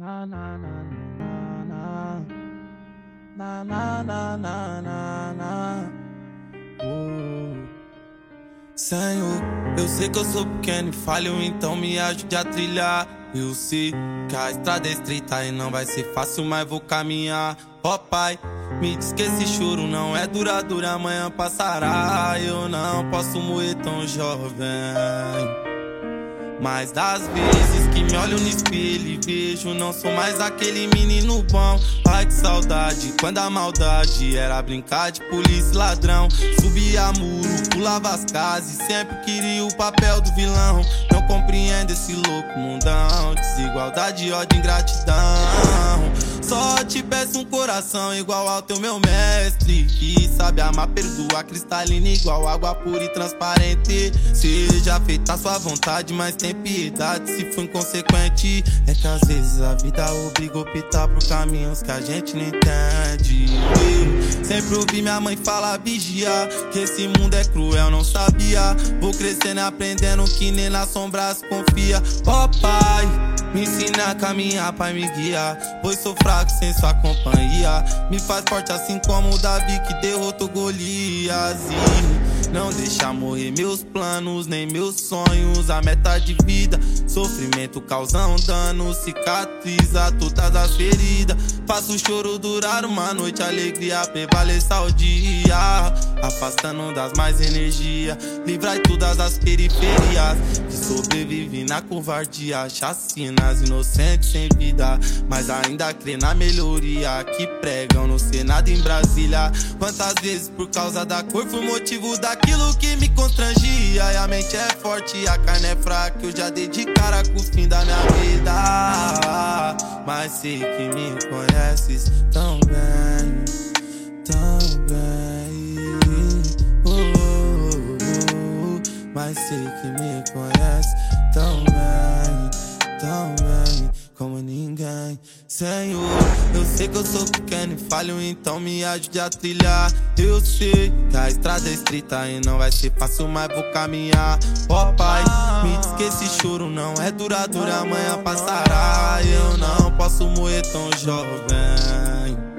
Na na na na na na uh. Senhor, eu sei que eu sou pequeno e falho, então me ajude a trilhar. Eu sei que a estrada é estreita e não vai ser fácil, mas vou caminhar. Ó oh, Pai, me diz que esse choro não é duradouro, amanhã passará. Eu não posso morrer tão jovem. Mas das vezes que me olho no espelho e vejo, não sou mais aquele menino bom. Ai que saudade, quando a maldade era brincar de polícia ladrão. Subia muro, pulava as casas e sempre queria o papel do vilão. Não compreendo esse louco mundão, desigualdade, ódio, ingratidão. Só te peço um coração igual ao teu meu mestre Que sabe amar, perdoar, cristalina igual água pura e transparente Seja feita a sua vontade, mas tem piedade. Se for inconsequente É que às vezes a vida obriga a optar por caminhos que a gente não entende. Sempre ouvi minha mãe falar vigiar Que esse mundo é cruel, não sabia. Vou crescendo e aprendendo que nem na sombra se confia. Ó oh, pai, me ensina a caminhar, pai me guiar Pois sou fraco fraco sem sua companhia. Me faz forte assim como o Davi que derrotou Golias. E não deixa morrer meus planos, nem meus sonhos. A meta de vida, sofrimento causam dano. Cicatriza todas as feridas. Faço o choro durar uma noite, alegria prevaleça o dia. Afastando das mais energia, livrai todas as periferias. Sobrevive na covardia, chacinas inocentes sem vida. Mas ainda crê na melhoria que pregam no Senado em Brasília. Quantas vezes por causa da cor foi motivo daquilo que me constrangia. E a mente é forte, a carne é fraca. Eu já dei de cara com o fim da minha vida. Mas sei que me conheces tão bem, sei que me conhece tão bem, tão bem como ninguém. Senhor, eu sei que eu sou pequeno e falho, então me ajude a trilhar. Eu sei que a estrada é estreita e não vai ser fácil, mas vou caminhar. Ó oh, Pai, me diz que esse choro não é duradouro, amanhã passará. Eu não posso morrer tão jovem.